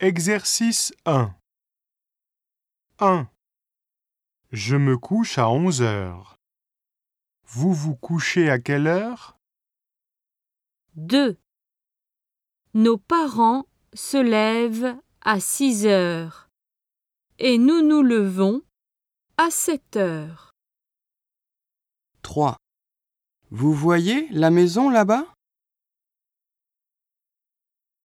Exercice 1 1. Je me couche à 11 heures. Vous vous couchez à quelle heure? 2. Nos parents se lèvent à 6 heures et nous nous levons à 7 heures. 3. Vous voyez la maison là-bas?